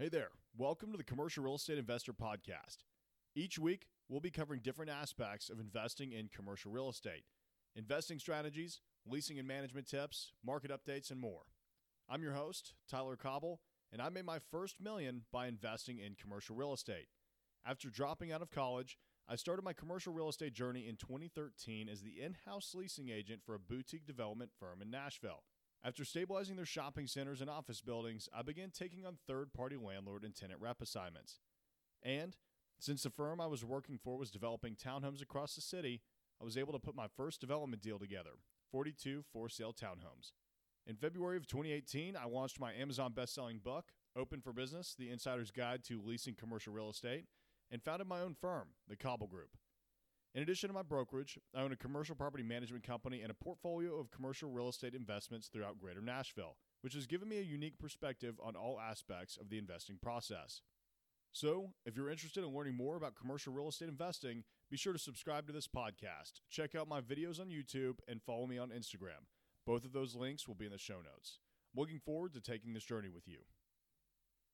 Hey there. Welcome to the Commercial Real Estate Investor Podcast. Each week, we'll be covering different aspects of investing in commercial real estate, investing strategies, leasing and management tips, market updates, and more. I'm your host, Tyler Cauble, and I made my first million by investing in commercial real estate. After dropping out of college, I started my commercial real estate journey in 2013 as the in house leasing agent for a boutique development firm in Nashville. After stabilizing their shopping centers and office buildings, I began taking on third party landlord and tenant rep assignments. And since the firm I was working for was developing townhomes across the city, I was able to put my first development deal together 42 for sale townhomes. In February of 2018, I launched my Amazon best-selling book, Open for Business: The Insider's Guide to Leasing Commercial Real Estate, and founded my own firm, the Cauble Group. In addition to my brokerage, I own a commercial property management company and a portfolio of commercial real estate investments throughout greater Nashville, which has given me a unique perspective on all aspects of the investing process. So, if you're interested in learning more about commercial real estate investing, be sure to subscribe to this podcast, check out my videos on YouTube, and follow me on Instagram. Both of those links will be in the show notes. I'm looking forward to taking this journey with you.